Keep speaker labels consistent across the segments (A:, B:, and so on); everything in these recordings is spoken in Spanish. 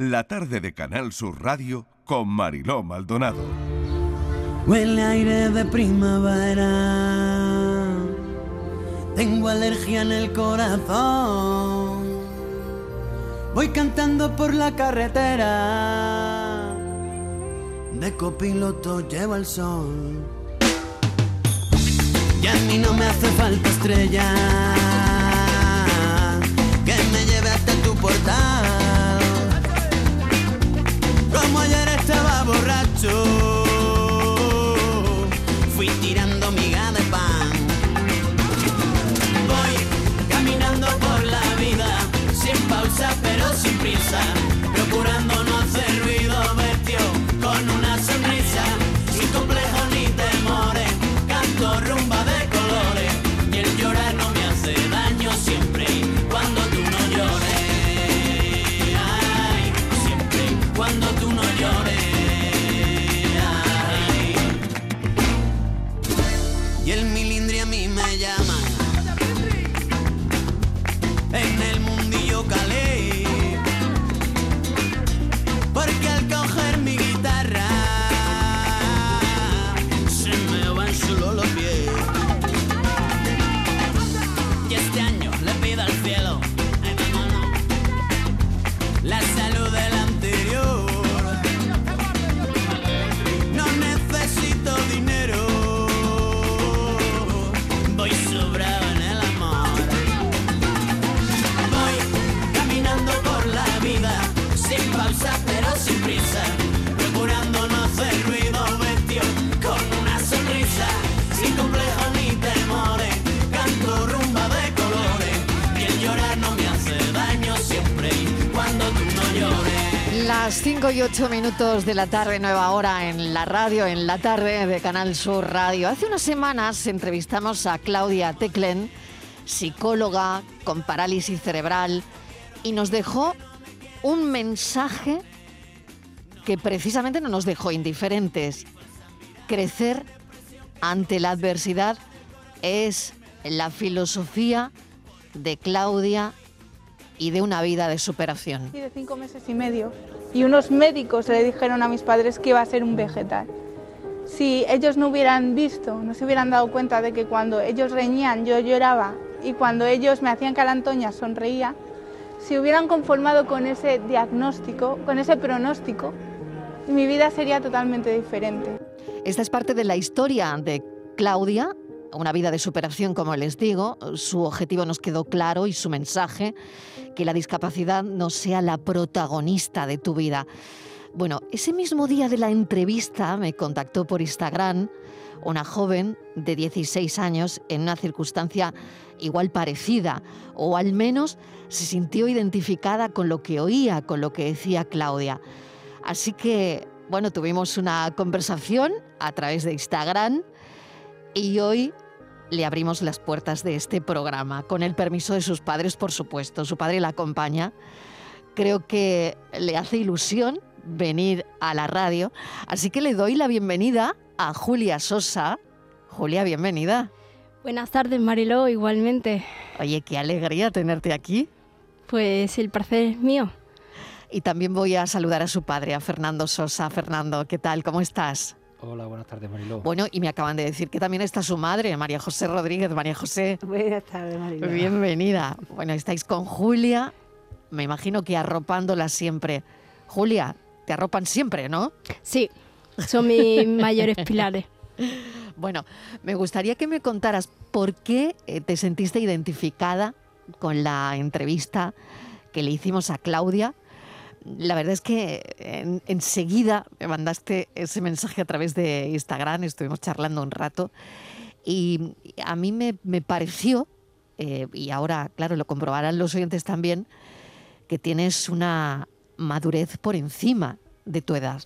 A: La tarde de Canal Sur Radio con Mariló Maldonado.
B: Huele aire de primavera. Tengo alergia en el corazón. Voy cantando por la carretera. De copiloto llevo el sol. Y a mí no me hace falta estrella. Que me lleve hasta tu portal. too
C: Las 5 y 8 minutos de la tarde, nueva hora en la radio, en la tarde de Canal Sur Radio. Hace unas semanas entrevistamos a Claudia Teclen, psicóloga con parálisis cerebral, y nos dejó un mensaje que precisamente no nos dejó indiferentes. Crecer ante la adversidad es la filosofía de Claudia y de una vida de superación.
D: Y de cinco meses y medio. Y unos médicos le dijeron a mis padres que iba a ser un vegetal. Si ellos no hubieran visto, no se hubieran dado cuenta de que cuando ellos reñían yo lloraba y cuando ellos me hacían calantoña sonreía, si hubieran conformado con ese diagnóstico, con ese pronóstico, mi vida sería totalmente diferente.
C: Esta es parte de la historia de Claudia, una vida de superación, como les digo. Su objetivo nos quedó claro y su mensaje, que la discapacidad no sea la protagonista de tu vida. Bueno, ese mismo día de la entrevista me contactó por Instagram una joven de 16 años en una circunstancia igual parecida, o al menos se sintió identificada con lo que oía, con lo que decía Claudia. Así que, bueno, tuvimos una conversación a través de Instagram y hoy le abrimos las puertas de este programa, con el permiso de sus padres, por supuesto. Su padre la acompaña. Creo que le hace ilusión venir a la radio, así que le doy la bienvenida a Julia Sosa. Julia, bienvenida.
E: Buenas tardes, Mariló, igualmente.
C: Oye, qué alegría tenerte aquí.
E: Pues el placer es mío.
C: Y también voy a saludar a su padre, a Fernando Sosa. Fernando, ¿qué tal? ¿Cómo estás?
F: Hola, buenas tardes, Mariló.
C: Bueno, y me acaban de decir que también está su madre, María José Rodríguez. María José,
G: Buenas tardes, Mariló.
C: bienvenida. Bueno, estáis con Julia, me imagino que arropándola siempre. Julia, te arropan siempre, ¿no?
E: Sí, son mis mayores pilares.
C: Bueno, me gustaría que me contaras por qué eh, te sentiste identificada con la entrevista que le hicimos a Claudia. La verdad es que en- enseguida me mandaste ese mensaje a través de Instagram, estuvimos charlando un rato y a mí me, me pareció, eh, y ahora, claro, lo comprobarán los oyentes también, que tienes una madurez por encima de tu edad.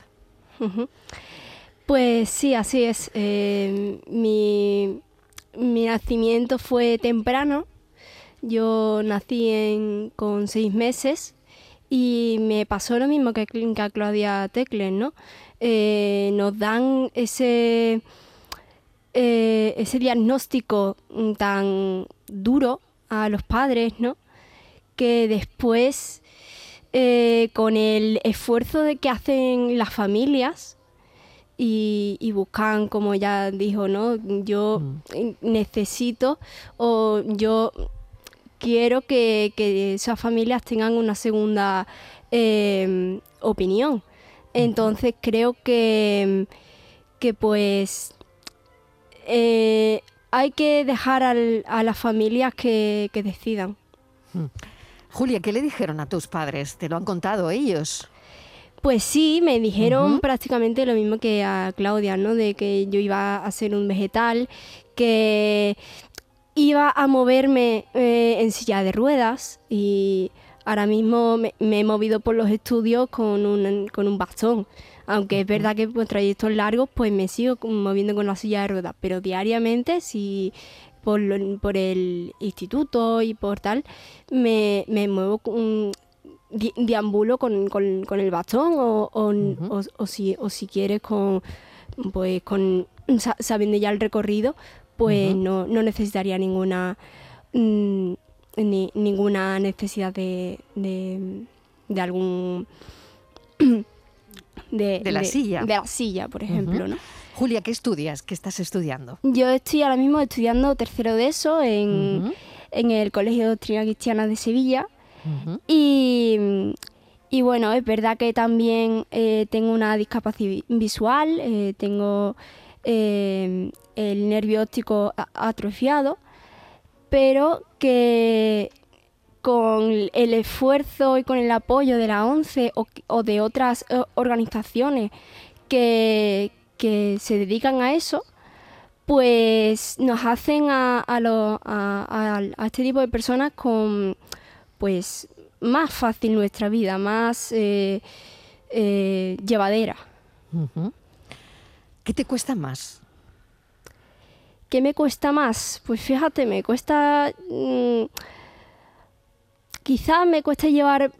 E: Pues sí, así es. Eh, mi, mi nacimiento fue temprano. Yo nací en- con seis meses y me pasó lo mismo que, que a Claudia Teclen, ¿no? Eh, nos dan ese, eh, ese diagnóstico mm, tan duro a los padres, ¿no? Que después eh, con el esfuerzo de que hacen las familias y, y buscan, como ya dijo, ¿no? Yo
C: Mm.
E: necesito o yo quiero que, que esas familias tengan una segunda eh, opinión. Entonces creo que, que pues eh, hay que dejar al- a las familias que, que decidan.
C: Julia, ¿qué le dijeron a tus padres? ¿Te lo han contado ellos?
E: Pues sí, me dijeron prácticamente lo mismo que a Claudia, ¿no? De que yo iba a ser un vegetal, que iba a moverme eh, en silla de ruedas y ahora mismo me, me he movido por los estudios con un, con un bastón. Aunque es verdad que por trayectos largos pues me sigo moviendo con la silla de ruedas, pero diariamente si por, lo- por el instituto y por tal me, me muevo con, di- deambulo con, con- con el bastón o, o,
C: Ujú.
E: o- o si, o si quieres con pues con sa- sabiendo ya el recorrido pues no, no necesitaría ninguna mm, ni- ninguna necesidad de, de, de algún de,
C: De la silla.
E: de la silla por ejemplo. ¿no?
C: Julia, ¿qué estudias? ¿Qué estás estudiando?
E: yo estoy ahora mismo estudiando tercero de eso en, en el Colegio de Doctrina Cristiana de Sevilla. Y, y bueno, es verdad que también eh, tengo una discapacidad visual, eh, tengo eh, el nervio óptico atrofiado, pero que con el esfuerzo y con el apoyo de la ONCE o, de otras eh, organizaciones que, que se dedican a eso, pues nos hacen a, a, lo- a- este tipo de personas con pues más fácil nuestra vida, más eh, eh, llevadera.
C: ¿Qué te cuesta más?
E: ¿Qué me cuesta más? Pues fíjate, me cuesta... mm, quizás me cuesta llevar...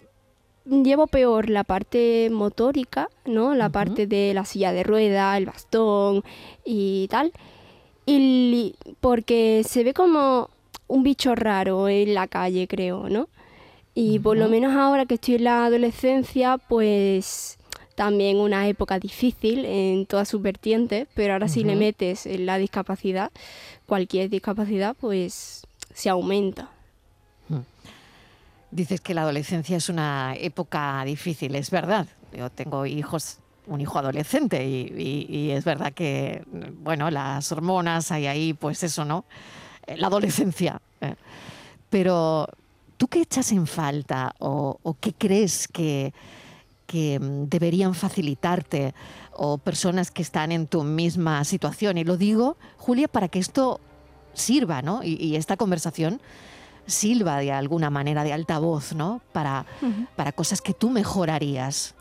E: Llevo peor la parte motórica, ¿no? La parte de la silla de rueda, el bastón y tal. Y porque se ve como un bicho raro en la calle, creo, ¿no? Y por lo menos ahora que estoy en la adolescencia, pues también una época difícil en todas sus vertientes, pero ahora si le metes en la discapacidad, cualquier discapacidad, pues se aumenta.
C: Dices que la adolescencia es una época difícil, es verdad. Yo tengo hijos, un hijo adolescente y, y- y es verdad que, bueno, las hormonas hay ahí, pues eso, ¿no? Eh, La adolescencia. eh. Pero, ¿tú qué echas en falta o, o qué crees que, que mm, deberían facilitarte o personas que están en tu misma situación? Y lo digo, Julia, para que esto sirva, ¿no? Y, y esta conversación sirva de alguna manera de altavoz, ¿no? Para, para cosas que tú mejorarías.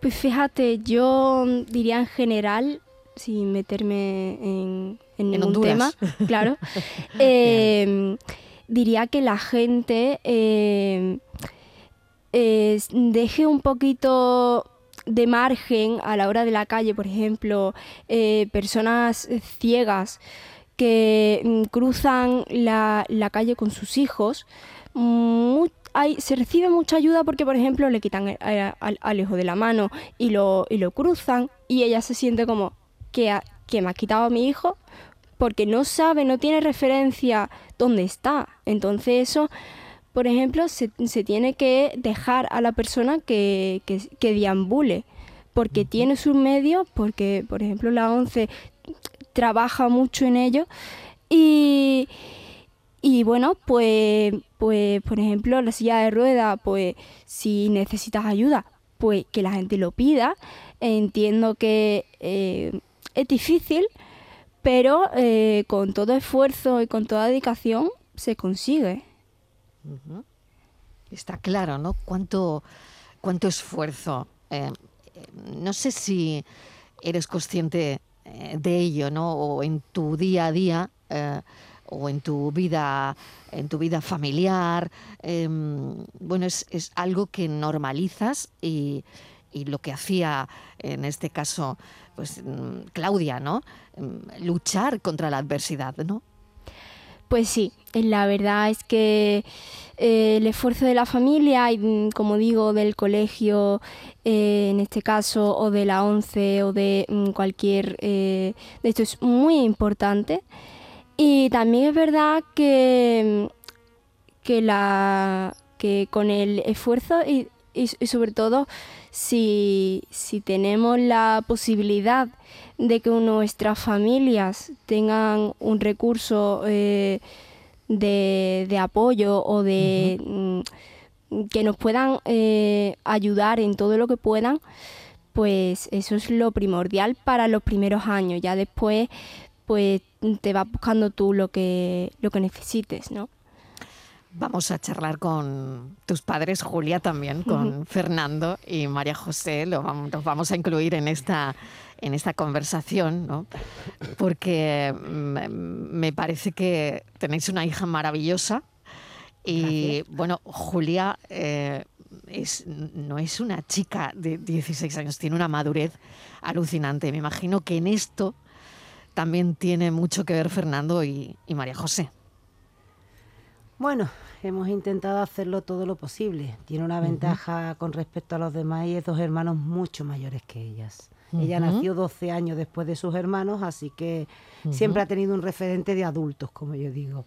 E: Pues fíjate, yo diría en general, sin meterme en, en ningún tema, claro, eh, diría que la gente eh, eh, deje un poquito de margen a la hora de la calle, por ejemplo, eh, personas eh, ciegas que mm, cruzan la, calle con sus hijos, se recibe mucha ayuda porque, por ejemplo, le quitan a- al, hijo de la mano y lo, y lo cruzan y ella se siente como que, que me ha quitado a mi hijo porque no sabe, no tiene referencia dónde está. Entonces eso, por ejemplo, se, se tiene que dejar a la persona que, que, que deambule porque tiene sus medios, porque, por ejemplo, la ONCE trabaja mucho en ello y, y bueno, pues, pues, por ejemplo, la silla de ruedas, pues si necesitas ayuda, pues que la gente lo pida. Entiendo que eh, es difícil, pero eh, con todo esfuerzo y con toda dedicación se consigue.
C: Está claro, ¿no? Cuánto, cuánto esfuerzo. Eh, eh, no sé si eres consciente eh, de ello, ¿no? O en tu día a día, o en tu vida, en tu vida familiar. eh, bueno, es, es algo que normalizas y, lo que hacía en este caso, pues mm, Claudia, ¿no? Mm, Luchar contra la adversidad, ¿no?
E: Pues sí, la verdad es que eh, el esfuerzo de la familia y, mm, como digo, del colegio, eh, en este caso, o de la ONCE o de mm, cualquier de esto es muy importante. Y también es verdad que, mm, que, la, que con el esfuerzo y, y, sobre todo si, si, tenemos la posibilidad de que nuestras familias tengan un recurso eh, de, de, apoyo o de mm, que nos puedan eh, ayudar en todo lo que puedan, pues eso es lo primordial para los primeros años. Ya después, pues te vas buscando tú lo que, lo que necesites, ¿no?
C: Vamos a charlar con tus padres, Julia, también, con Fernando y María José. Lo los vamos a incluir en esta, en esta conversación, ¿no? porque mm, me parece que tenéis una hija maravillosa. Y bueno, Julia eh, es, no es una chica de 16 años, tiene una madurez alucinante. Me imagino que en esto también tiene mucho que ver Fernando y María José.
F: Bueno, hemos intentado hacerlo todo lo posible. Tiene una ventaja con respecto a los demás y es dos hermanos mucho mayores que ellas. Ella nació 12 años después de sus hermanos, así que siempre ha tenido un referente de adultos, como yo digo.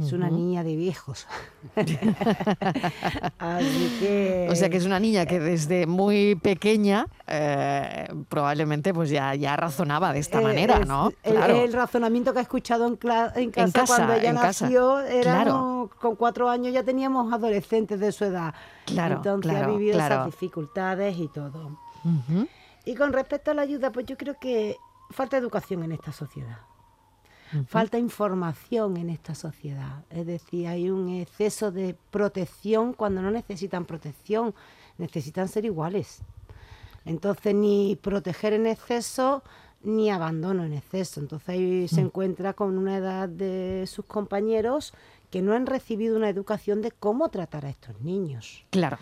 F: Es una niña de viejos.
C: O sea que es una niña que desde muy pequeña eh, probablemente pues ya, ya razonaba de esta eh, manera, ¿no?
F: El, razonamiento que ha escuchado en, casa, cuando ella nació era con cuatro años ya teníamos adolescentes de su edad. Claro, Entonces ha vivido esas dificultades y todo. Y con respecto a la ayuda, pues yo creo que falta educación en esta sociedad. Falta información en esta sociedad. Es decir, hay un exceso de protección cuando no necesitan protección, necesitan ser iguales. Entonces, ni proteger en exceso ni abandono en exceso. Entonces ahí se mm. encuentra con una edad de sus compañeros que no han recibido una educación de cómo tratar a estos niños.
C: Claro.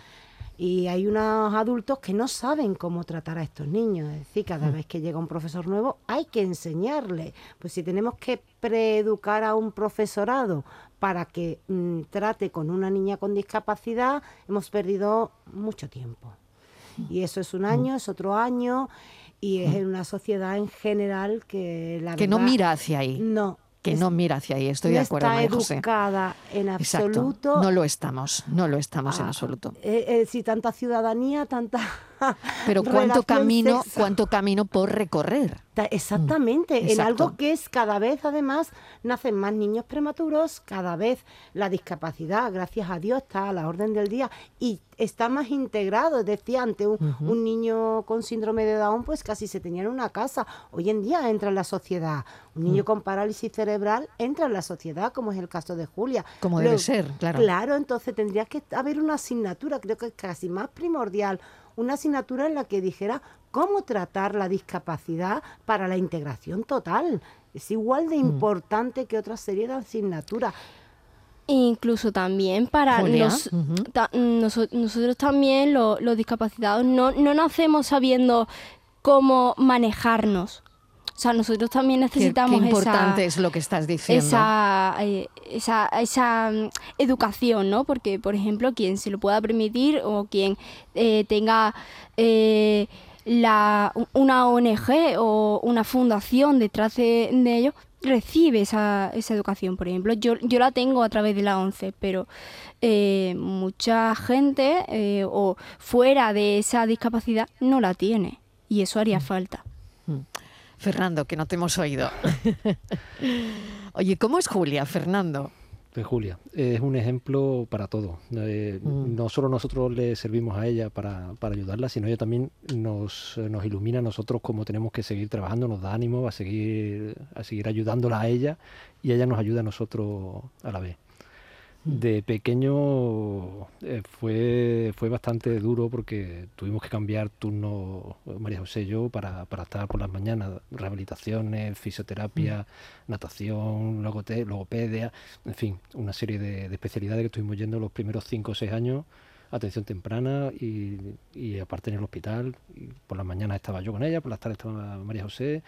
F: Y hay unos adultos que no saben cómo tratar a estos niños. Es decir, cada mm. vez que llega un profesor nuevo hay que enseñarle. Pues si tenemos que preeducar a un profesorado para que mm, trate con una niña con discapacidad, hemos perdido mucho tiempo. Y eso es un mm. año, es otro año, y es en una sociedad en general que la
C: Que no mira hacia ahí.
F: No,
C: que no mira hacia ahí. Estoy de acuerdo,
F: está educada en absoluto.
C: No lo estamos, no lo estamos en ah, absoluto.
F: Eh, eh, si tanta ciudadanía, tanta.
C: Pero cuánto camino, cuánto camino por recorrer.
F: Exactamente, mm, en algo que es cada vez, además, nacen más niños prematuros, cada vez la discapacidad, gracias a Dios, está a la orden del día y está más integrado. Decía antes, un, niño con síndrome de Down, pues casi se tenía en una casa. Hoy en día entra en la sociedad. Un niño mm. con parálisis cerebral entra en la sociedad, como es el caso de Julia.
C: Como debe ser, claro.
F: Claro, entonces tendría que haber una asignatura, creo que es casi más primordial, una asignatura en la que dijera cómo tratar la discapacidad para la integración total. Es igual de mm. importante que otra serie de asignaturas.
E: Incluso también para nosotros también los discapacitados no, no nacemos sabiendo cómo manejarnos. O sea, nosotros también necesitamos
C: qué, importante es lo que estás diciendo.
E: Esa, eh, esa, esa, mm, educación, ¿no? Porque, por ejemplo, quien se lo pueda permitir o quien eh, tenga eh, la, una ONG o una fundación detrás de, ellos, recibe esa, esa, educación. Por ejemplo, yo, yo la tengo a través de la ONCE, pero mucha gente o fuera de esa discapacidad no la tiene y eso haría mm. falta.
C: Fernando, que no te hemos oído. Oye, ¿cómo es Julia, Fernando?
G: Pues Julia, es un ejemplo para todo. Eh, mm. No solo nosotros le servimos a ella para, ayudarla, sino ella también nos, nos, ilumina a nosotros cómo tenemos que seguir trabajando, nos da ánimo a seguir, a seguir ayudándola a ella y ella nos ayuda a nosotros a la vez. De pequeño eh, fue, fue bastante duro porque tuvimos que cambiar turno María José y yo para, para estar por las mañanas, rehabilitaciones, fisioterapia, mm. natación, logopedia, en fin, una serie de, especialidades que estuvimos yendo los primeros cinco o seis años, atención temprana y, y aparte en el hospital, y por las mañanas estaba yo con ella, por las tardes estaba María José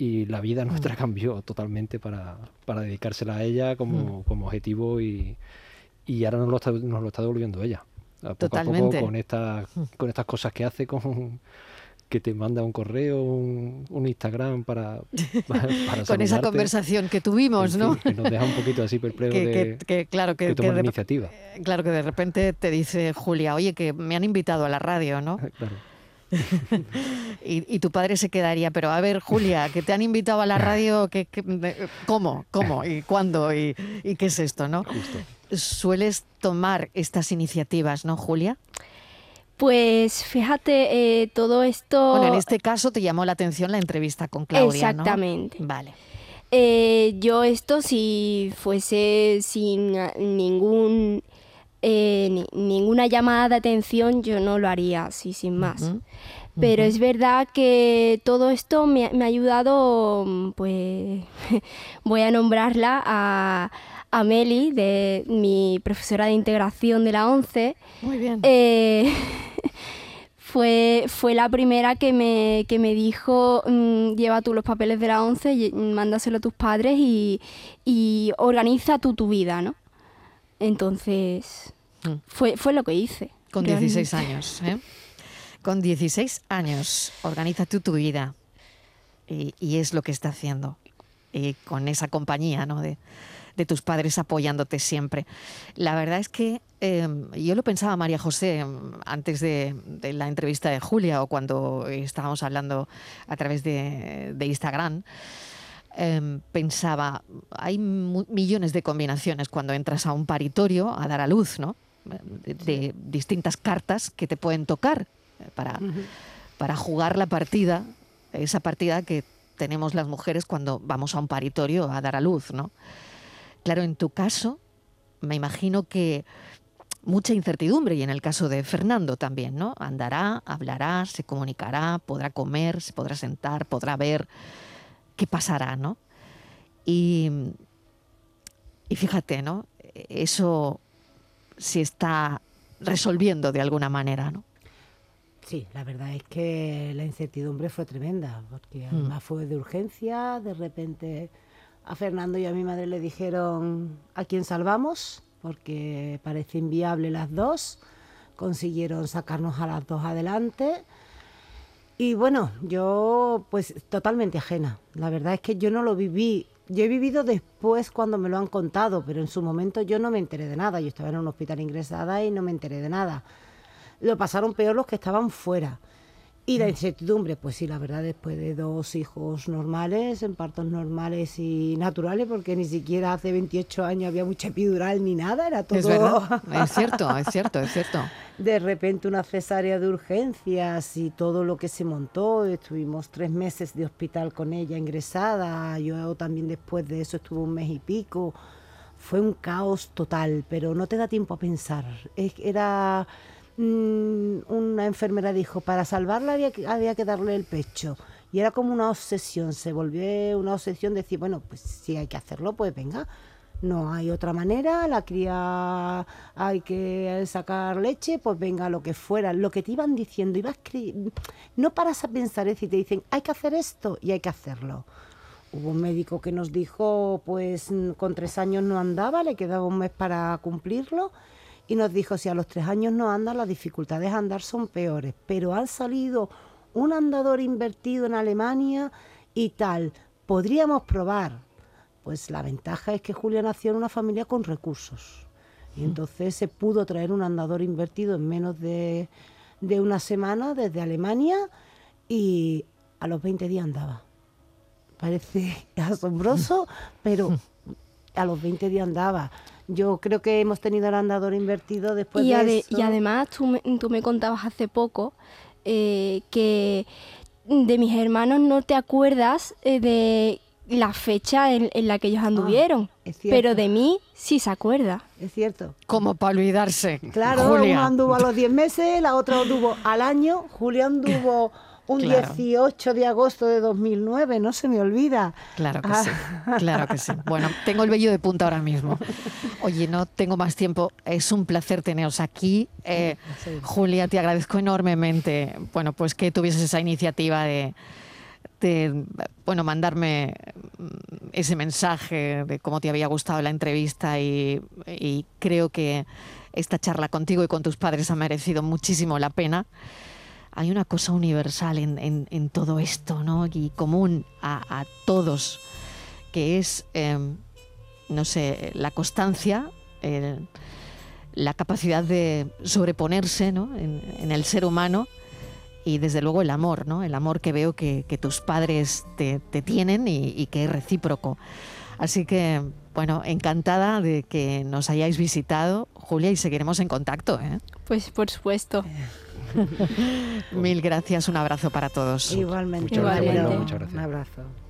G: y la vida nuestra mm. cambió totalmente para, para dedicársela a ella como, mm. como objetivo y, y ahora nos lo, está, nos lo está devolviendo ella. A poco a poco con, estas mm. con estas cosas que hace, con que te manda un correo, un, Instagram para,
C: para, Con esa conversación que tuvimos, ¿no?
G: que nos deja un poquito así perplejo que,
C: que, claro, que,
G: la iniciativa.
C: Claro, que de repente te dice Julia, oye, que me han invitado a la radio, ¿no? Claro. y, tu padre se quedaría, pero a ver, Julia, que te han invitado a la radio, ¿qué, cómo ¿Cómo? ¿Y cuándo? ¿Y, qué es esto? ¿no? Sueles tomar estas iniciativas, ¿no, Julia?
E: Pues fíjate, eh, todo esto...
C: Bueno, en este caso te llamó la atención la entrevista con Claudia,
E: Exactamente.
C: Vale.
E: Eh, yo esto si fuese sin ningún eh, ninguna llamada de atención yo no lo haría así sin más. Pero es verdad que todo esto me, ha ayudado, pues voy a nombrarla a, a, Meli, de mi profesora de integración de la 11.
C: Muy bien.
E: Eh, fue, fue la primera que me, que me dijo, mm, lleva tú los papeles de la 11, y, mándaselo a tus padres y, y organiza tú tu vida, ¿no? Entonces, mm. fue, fue lo que hice.
C: Con 16 años, ¿eh? Con 16 años, organiza tú tu vida. Y, es lo que está haciendo. Y con esa compañía, ¿no? De, tus padres apoyándote siempre. La verdad es que em, yo lo pensaba, María José, em, antes de, la entrevista de Julia o cuando estábamos hablando a través de, de Instagram. Em, pensaba, hay millones de combinaciones cuando entras a un paritorio a dar a luz, ¿no? De, distintas cartas que te pueden tocar eh, para, para jugar la partida, esa partida que tenemos las mujeres cuando vamos a un paritorio a dar a luz, ¿no? Claro, en tu caso, me imagino que mucha incertidumbre y en el caso de Fernando también, ¿no? Andará, hablará, se comunicará, podrá comer, se podrá sentar, podrá ver qué pasará, ¿no? Y, y fíjate, ¿no? Eso se está resolviendo de alguna manera, ¿no?
F: Sí, la verdad es que la incertidumbre fue tremenda, porque mm. además fue de urgencia, de repente a Fernando y a mi madre le dijeron a quién salvamos, porque parece inviable las dos, consiguieron sacarnos a las dos adelante y bueno, yo pues totalmente ajena. La verdad es que yo no lo viví. Yo he vivido después cuando me lo han contado, pero en su momento yo no me enteré de nada. Yo estaba en un hospital ingresada y no me enteré de nada. Lo pasaron peor los que estaban fuera. Y la incertidumbre, pues sí, la verdad, después de dos hijos normales, en partos normales y naturales, porque ni siquiera hace 28 años había mucha epidural ni nada, era todo...
C: Es verdad, es cierto, es cierto, es cierto.
F: De repente una cesárea de urgencias y todo lo que se montó, estuvimos tres meses de hospital con ella ingresada, yo también después de eso estuve un mes y pico, fue un caos total, pero no te da tiempo a pensar, era Mm, una enfermera dijo, para salvarla había que, había que darle el pecho. Y era como una obsesión, se volvió una obsesión decir, bueno, pues si hay que hacerlo, pues venga. No hay otra manera, la cría hay que sacar leche, pues venga, lo que fuera. Lo que te iban diciendo, ibas no paras a pensar, es te dicen, hay que hacer esto y hay que hacerlo. Hubo un médico que nos dijo, pues con tres años no andaba, le quedaba un mes para cumplirlo y nos dijo, si a los tres años no anda, las dificultades de andar son peores, pero han salido un andador invertido en Alemania y tal, podríamos probar. Pues la ventaja es que Julia nació en una familia con recursos. Y entonces se pudo traer un andador invertido en menos de, de una semana desde Alemania y a los 20 días andaba. Parece asombroso, pero a los 20 días andaba. Yo creo que hemos tenido el andador invertido después de eso.
E: Y además tú me, tú me contabas hace poco eh, que de mis hermanos no te acuerdas eh, de la fecha en, la que ellos ah, anduvieron. pero de mí sí se acuerda.
F: Es cierto.
C: Como para olvidarse.
F: Claro, uno anduvo a los 10 meses, la otra anduvo al año, Julián anduvo un 18 de agosto de 2009, no se me olvida.
C: Claro que sí, ah. claro que sí. Bueno, tengo el vello de punta ahora mismo. Oye, no tengo más tiempo. Es un placer teneros aquí. Eh, Julia, te agradezco enormemente, bueno, pues que tuvieses esa iniciativa de, de bueno, mandarme mm, ese mensaje de cómo te había gustado la entrevista y, creo que esta charla contigo y con tus padres ha merecido muchísimo la pena. Hay una cosa universal en, todo esto, ¿no? Y común a, todos, que es, em, no sé, la constancia, la capacidad de sobreponerse en, el ser humano y desde luego el amor, ¿no? El amor que veo que, tus padres te, tienen y, que es recíproco. Así que, bueno, encantada de que nos hayáis visitado, Julia, y seguiremos en contacto. ¿eh?
E: Pues por supuesto.
C: Mil gracias, un abrazo para todos.
F: Igualmente.
G: Igualmente. Muchas gracias.
F: Un abrazo.